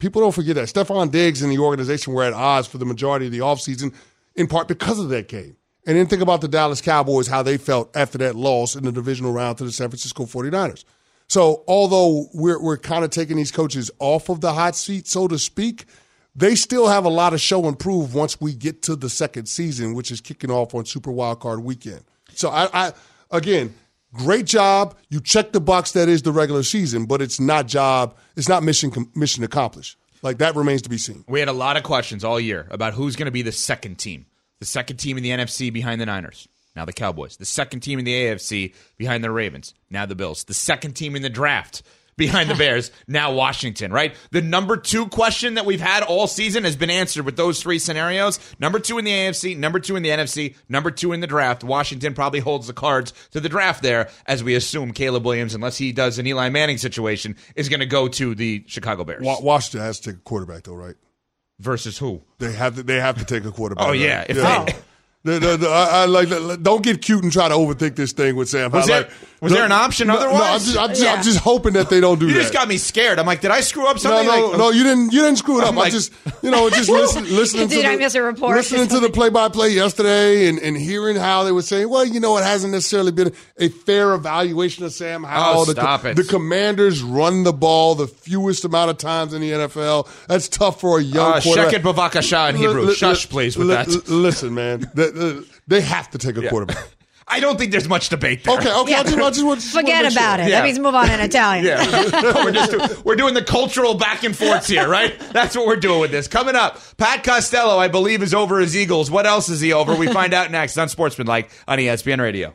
[SPEAKER 3] People don't forget that. Stefon Diggs and the organization were at odds for the majority of the offseason, in part because of that game. And then think about the Dallas Cowboys, how they felt after that loss in the divisional round to the San Francisco 49ers. So, although we're, we're kind of taking these coaches off of the hot seat, so to speak, they still have a lot of show and prove once we get to the second season, which is kicking off on Super Wildcard weekend. So, I, I again, great job. You check the box that is the regular season, but it's not job. It's not mission mission accomplished. Like that remains to be seen.
[SPEAKER 2] We had a lot of questions all year about who's going to be the second team, the second team in the NFC behind the Niners. Now the Cowboys. The second team in the AFC behind the Ravens. Now the Bills. The second team in the draft behind the [laughs] Bears. Now Washington, right? The number two question that we've had all season has been answered with those three scenarios. Number two in the AFC, number two in the NFC, number two in the draft. Washington probably holds the cards to the draft there, as we assume Caleb Williams, unless he does an Eli Manning situation, is going to go to the Chicago Bears.
[SPEAKER 3] Wa- Washington has to take a quarterback, though, right?
[SPEAKER 2] Versus who?
[SPEAKER 3] They have to. They have to take a quarterback.
[SPEAKER 2] Oh yeah,
[SPEAKER 3] right?
[SPEAKER 2] if
[SPEAKER 3] yeah.
[SPEAKER 2] they, oh.
[SPEAKER 3] The, the, the, I, I like. Don't get cute and try to overthink this thing with Sam.
[SPEAKER 2] Was
[SPEAKER 3] I
[SPEAKER 2] there-
[SPEAKER 3] like,
[SPEAKER 2] was there an option
[SPEAKER 3] no,
[SPEAKER 2] otherwise?
[SPEAKER 3] No, I'm just, I'm, just,
[SPEAKER 4] Yeah.
[SPEAKER 3] I'm just hoping that they don't do
[SPEAKER 2] You
[SPEAKER 3] that.
[SPEAKER 2] just got me scared. I'm like, did I screw up something?
[SPEAKER 3] no,
[SPEAKER 2] Like-
[SPEAKER 3] no. You didn't. You didn't screw it up.
[SPEAKER 2] I'm
[SPEAKER 3] I
[SPEAKER 2] like-
[SPEAKER 3] just, you know, just [laughs] listen, listening
[SPEAKER 4] Did
[SPEAKER 3] to
[SPEAKER 4] I
[SPEAKER 3] the,
[SPEAKER 4] miss a report
[SPEAKER 3] listening to the play-by-play yesterday, and, and hearing how they were saying, well, you know, it hasn't necessarily been a fair evaluation of Sam Howell.
[SPEAKER 2] Oh,
[SPEAKER 3] the,
[SPEAKER 2] stop it.
[SPEAKER 3] The Commanders run the ball the fewest amount of times in the NFL. That's tough for a young
[SPEAKER 2] Uh,
[SPEAKER 3] quarterback.
[SPEAKER 2] Sheket Bavakasha in Hebrew.
[SPEAKER 3] Li- li-
[SPEAKER 2] Shush, please, with
[SPEAKER 3] li-
[SPEAKER 2] that.
[SPEAKER 3] li- Listen, man, they, they- they have to take a quarterback. [laughs]
[SPEAKER 2] I don't think there's much debate there.
[SPEAKER 3] Okay, okay. I just, I just want just want to
[SPEAKER 4] Forget
[SPEAKER 3] make sure.
[SPEAKER 4] about it.
[SPEAKER 2] Yeah.
[SPEAKER 4] That means move on in Italian.
[SPEAKER 2] Yeah, [laughs] [laughs] we're just do- we're doing the cultural back and forths here, right? That's what we're doing with this. Coming up, Pat Costello, I believe, is over his Eagles. What else is he over? We find out next on Sportsmanlike on E ESPN Radio.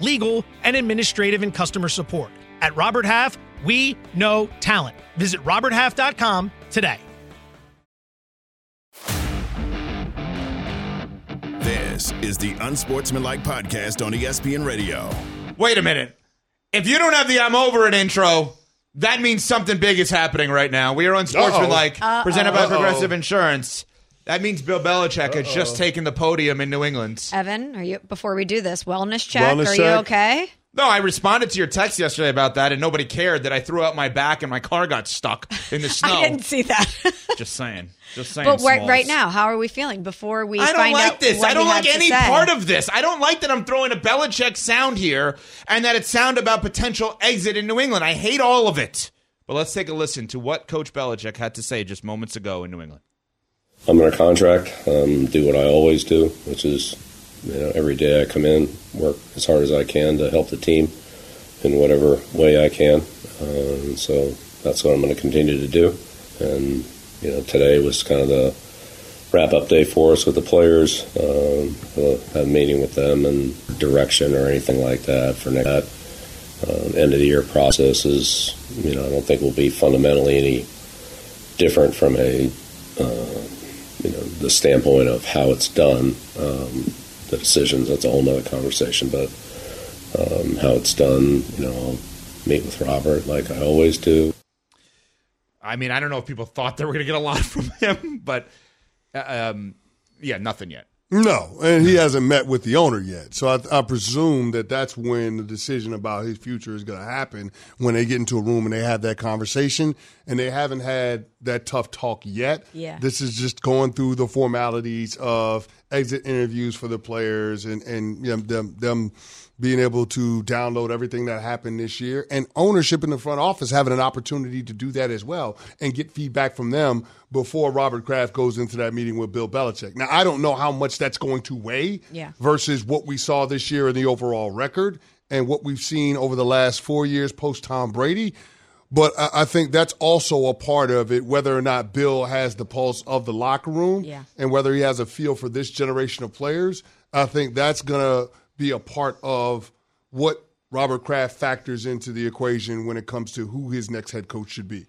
[SPEAKER 10] legal, and administrative and customer support. At Robert Half, we know talent. Visit roberthalf.com today.
[SPEAKER 1] This is the Unsportsmanlike Podcast on ESPN Radio.
[SPEAKER 2] Wait a minute. If you don't have the I'm over it intro, that means something big is happening right now. We are on Sportsmanlike,
[SPEAKER 4] Uh-oh.
[SPEAKER 2] presented by
[SPEAKER 3] Uh-oh.
[SPEAKER 2] Progressive Insurance. That means Bill Belichick has just taken the podium in New England.
[SPEAKER 4] Evan, are you before we do this wellness check?
[SPEAKER 3] Wellness
[SPEAKER 4] are you okay?
[SPEAKER 2] No, I responded to your text yesterday about that, and nobody cared that I threw out my back and my car got stuck in the snow. [laughs]
[SPEAKER 4] I didn't see that. [laughs]
[SPEAKER 2] Just saying. Just saying.
[SPEAKER 4] but right, right now, how are we feeling before we
[SPEAKER 2] I don't
[SPEAKER 4] find
[SPEAKER 2] like
[SPEAKER 4] out
[SPEAKER 2] this. I don't like any part of this. I don't like that I'm throwing a Belichick sound here and that it sound about potential exit in New England. I hate all of it. But let's take a listen to what Coach Belichick had to say just moments ago in New England.
[SPEAKER 11] I'm under contract, um, do what I always do, which is, you know, every day I come in, work as hard as I can to help the team in whatever way I can. Um, so that's what I'm going to continue to do. And, you know, today was kind of the wrap up day for us with the players. Um, we'll have a meeting with them and direction or anything like that for next. Um, end of the year process is, you know, I don't think will be fundamentally any different from a uh, you know the standpoint of how it's done. Um, the decisions that's a whole nother conversation, but um, how it's done, you know, I'll meet with Robert like I always do.
[SPEAKER 2] I mean, I don't know if people thought they were going to get a lot [laughs] from him, but uh, um, yeah, nothing yet.
[SPEAKER 3] No, and he hasn't met with the owner yet. So I, I presume that that's when the decision about his future is going to happen when they get into a room and they have that conversation. and they haven't had that tough talk yet.
[SPEAKER 4] Yeah.
[SPEAKER 3] This is just going through the formalities of exit interviews for the players and and you know, them them being able to download everything that happened this year and ownership in the front office having an opportunity to do that as well and get feedback from them before Robert Kraft goes into that meeting with Bill Belichick. Now I don't know how much that's going to weigh
[SPEAKER 4] Yeah.
[SPEAKER 3] versus what we saw this year in the overall record and what we've seen over the last four years post Tom Brady. But I think that's also a part of it, whether or not Bill has the pulse of the locker room
[SPEAKER 4] Yeah.
[SPEAKER 3] and whether he has a feel for this generation of players. I think that's going to be a part of what Robert Kraft factors into the equation when it comes to who his next head coach should be.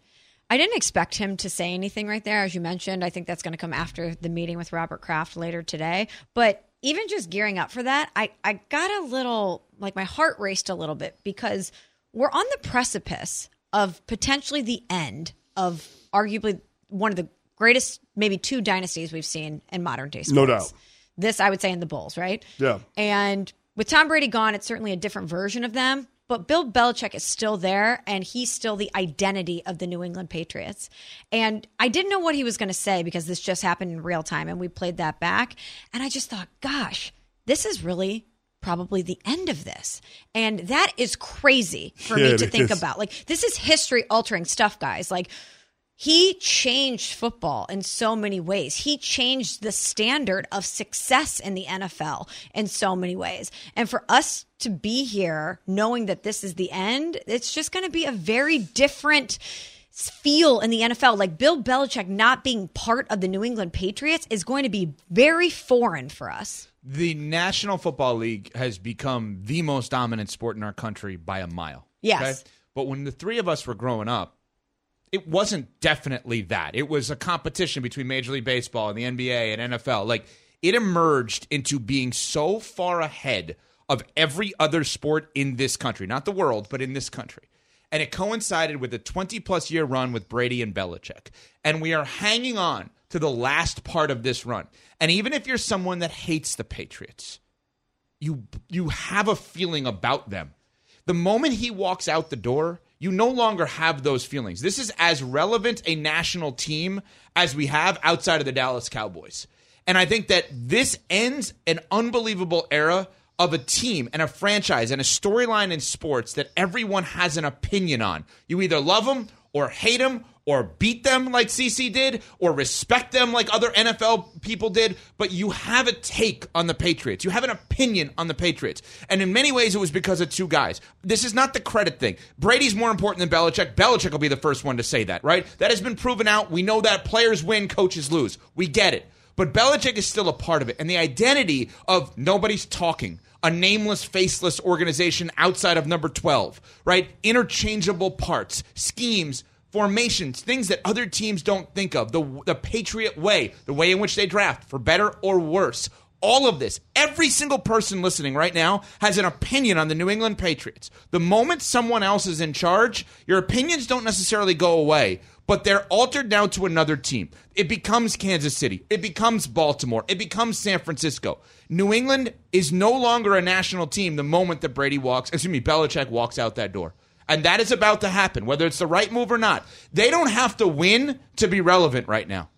[SPEAKER 4] I didn't expect him to say anything right there, as you mentioned. I think that's going to come after the meeting with Robert Kraft later today. But even just gearing up for that, I, I got a little, like my heart raced a little bit because we're on the precipice of potentially the end of arguably one of the greatest, maybe two dynasties we've seen in modern day sports.
[SPEAKER 3] No doubt.
[SPEAKER 4] This, I would say, in the Bulls, right?
[SPEAKER 3] Yeah.
[SPEAKER 4] And with Tom Brady gone, it's certainly a different version of them. But Bill Belichick is still there, and he's still the identity of the New England Patriots. And I didn't know what he was going to say because this just happened in real time, and we played that back. And I just thought, gosh, this is really probably the end of this. And that is crazy for [laughs]
[SPEAKER 3] Yeah,
[SPEAKER 4] me to think
[SPEAKER 3] is.
[SPEAKER 4] about. Like, this is history altering stuff, guys. Like, he changed football in so many ways. He changed the standard of success in the NFL in so many ways. And for us to be here knowing that this is the end, it's just going to be a very different feel in the NFL. Like Bill Belichick not being part of the New England Patriots is going to be very foreign for us.
[SPEAKER 2] The National Football League has become the most dominant sport in our country by a mile.
[SPEAKER 4] Yes.
[SPEAKER 2] But when the three of us were growing up, it wasn't definitely that. It was a competition between Major League Baseball and the NBA and NFL. Like it emerged into being so far ahead of every other sport in this country, not the world, but in this country. And it coincided with a 20 plus year run with Brady and Belichick. And we are hanging on to the last part of this run. And even if you're someone that hates the Patriots, you you have a feeling about them. The moment he walks out the door, you no longer have those feelings. This is as relevant a national team as we have outside of the Dallas Cowboys. And I think that this ends an unbelievable era of a team and a franchise and a storyline in sports that everyone has an opinion on. You either love them or hate them or beat them like CC did or respect them like other NFL people did, but you have a take on the Patriots. You have an opinion on the Patriots. And in many ways, it was because of two guys. This is not the credit thing. Brady's more important than Belichick. Belichick will be the first one to say that, right? That has been proven out. We know that players win, coaches lose. We get it. But Belichick is still a part of it. And the identity of nobody's talking, a nameless, faceless organization outside of number 12, right? Interchangeable parts, schemes, formations, things that other teams don't think of. The, the Patriot way, the way in which they draft, for better or worse. All of this, every single person listening right now has an opinion on the New England Patriots. The moment someone else is in charge, your opinions don't necessarily go away, but they're altered now to another team. It becomes Kansas City. It becomes Baltimore. It becomes San Francisco. New England is no longer a national team the moment that Brady walks, excuse me, Belichick walks out that door. And that is about to happen, whether it's the right move or not. They don't have to win to be relevant right now.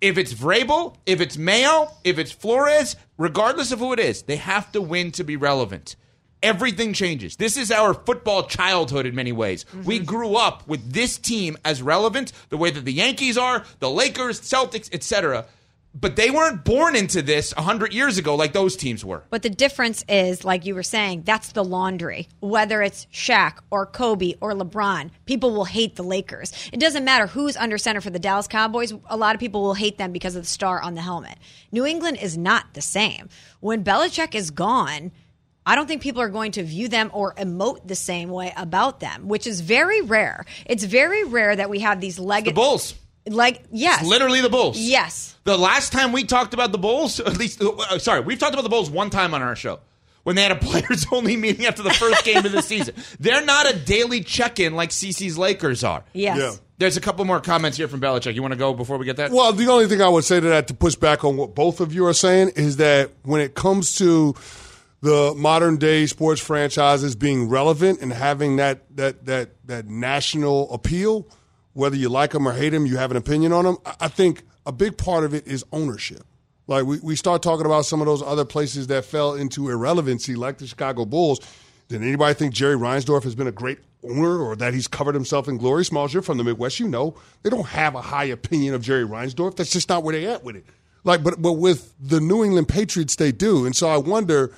[SPEAKER 2] If it's Vrabel, if it's Mayo, if it's Flores, regardless of who it is, they have to win to be relevant. Everything changes. This is our football childhood in many ways. Mm-hmm. We grew up with this team as relevant the way that the Yankees are, the Lakers, Celtics, etc. But they weren't born into this 100 years ago like those teams were.
[SPEAKER 4] But the difference is, like you were saying, that's the laundry. Whether it's Shaq or Kobe or LeBron, people will hate the Lakers. It doesn't matter who's under center for the Dallas Cowboys. A lot of people will hate them because of the star on the helmet. New England is not the same. When Belichick is gone, I don't think people are going to view them or emote the same way about them, which is very rare. It's very rare that we have these leg-
[SPEAKER 2] The Bulls.
[SPEAKER 4] Like, yes.
[SPEAKER 2] It's literally the Bulls.
[SPEAKER 4] Yes.
[SPEAKER 2] The last time we talked about the Bulls, [laughs] at least, uh, sorry, we've talked about the Bulls one time on our show when they had a [laughs] players only meeting after the first game of the season. [laughs] They're not a daily check in like CC's Lakers are.
[SPEAKER 4] Yes.
[SPEAKER 3] Yeah.
[SPEAKER 2] There's a couple more comments here from Belichick. You want to go before we get that?
[SPEAKER 3] Well, the only thing I would say to that to push back on what both of you are saying is that when it comes to the modern day sports franchises being relevant and having that that that that national appeal, whether you like them or hate them, you have an opinion on them. I- think a big part of it is ownership. Like we, we start talking about some of those other places that fell into irrelevancy, like the Chicago Bulls. Did anybody think Jerry Reinsdorf has been a great owner or that he's covered himself in glory? Smalls, you're from the Midwest, you know they don't have a high opinion of Jerry Reinsdorf. That's just not where they at with it. Like, but but with the New England Patriots, they do, and so I wonder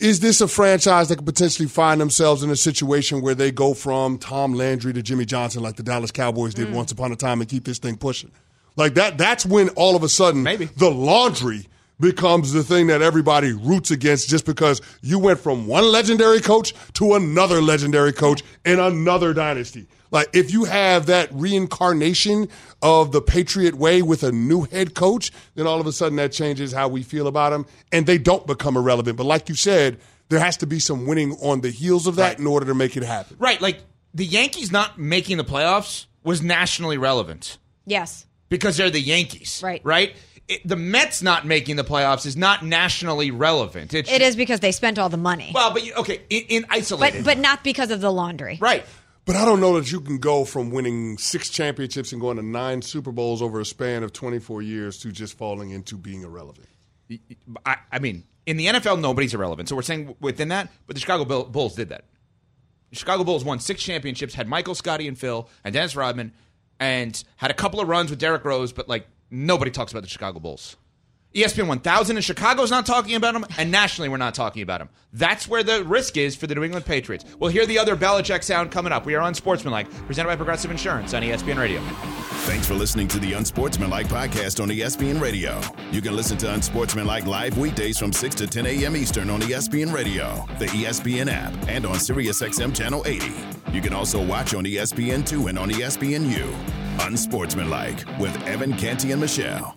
[SPEAKER 3] is this a franchise that could potentially find themselves in a situation where they go from Tom Landry to Jimmy Johnson like the Dallas Cowboys did mm. once upon a time and keep this thing pushing? Like that that's when all of a sudden Maybe. the laundry becomes the thing that everybody roots against just because you went from one legendary coach to another legendary coach in another dynasty. Like if you have that reincarnation of the Patriot way with a new head coach, then all of a sudden that changes how we feel about them and they don't become irrelevant. But like you said, there has to be some winning on the heels of that
[SPEAKER 2] Right.
[SPEAKER 3] in order to make it happen.
[SPEAKER 2] Right, like the Yankees not making the playoffs was nationally relevant
[SPEAKER 4] Yes.
[SPEAKER 2] because they're the Yankees.
[SPEAKER 4] Right.
[SPEAKER 2] Right? It, the Mets not making the playoffs is not nationally relevant. It's
[SPEAKER 4] It is because they spent all the money.
[SPEAKER 2] Well, but you- okay, in, in
[SPEAKER 4] but
[SPEAKER 2] isolated.
[SPEAKER 4] but not because of the laundry.
[SPEAKER 2] right.
[SPEAKER 3] But I don't know that you can go from winning six championships and going to nine Super Bowls over a span of 24 years to just falling into being irrelevant.
[SPEAKER 2] I, I mean, in the NFL, nobody's irrelevant. So we're saying within that, but the Chicago Bulls did that. The Chicago Bulls won six championships, had Michael, Scottie, and Phil, and Dennis Rodman, and had a couple of runs with Derrick Rose, but like nobody talks about the Chicago Bulls. ESPN 1000 in Chicago's not talking about them, and nationally we're not talking about them. That's where the risk is for the New England Patriots. We'll hear the other Belichick sound coming up. We are on Sportsmanlike, presented by Progressive Insurance on ESPN Radio.
[SPEAKER 1] Thanks for listening to the Unsportsmanlike podcast on ESPN Radio. You can listen to Unsportsmanlike live weekdays from 6 to 10 a.m. Eastern on ESPN Radio, the ESPN app, and on SiriusXM Channel 80. You can also watch on E ESPN2 and on ESPNU. Unsportsmanlike with Evan Canty and Michelle.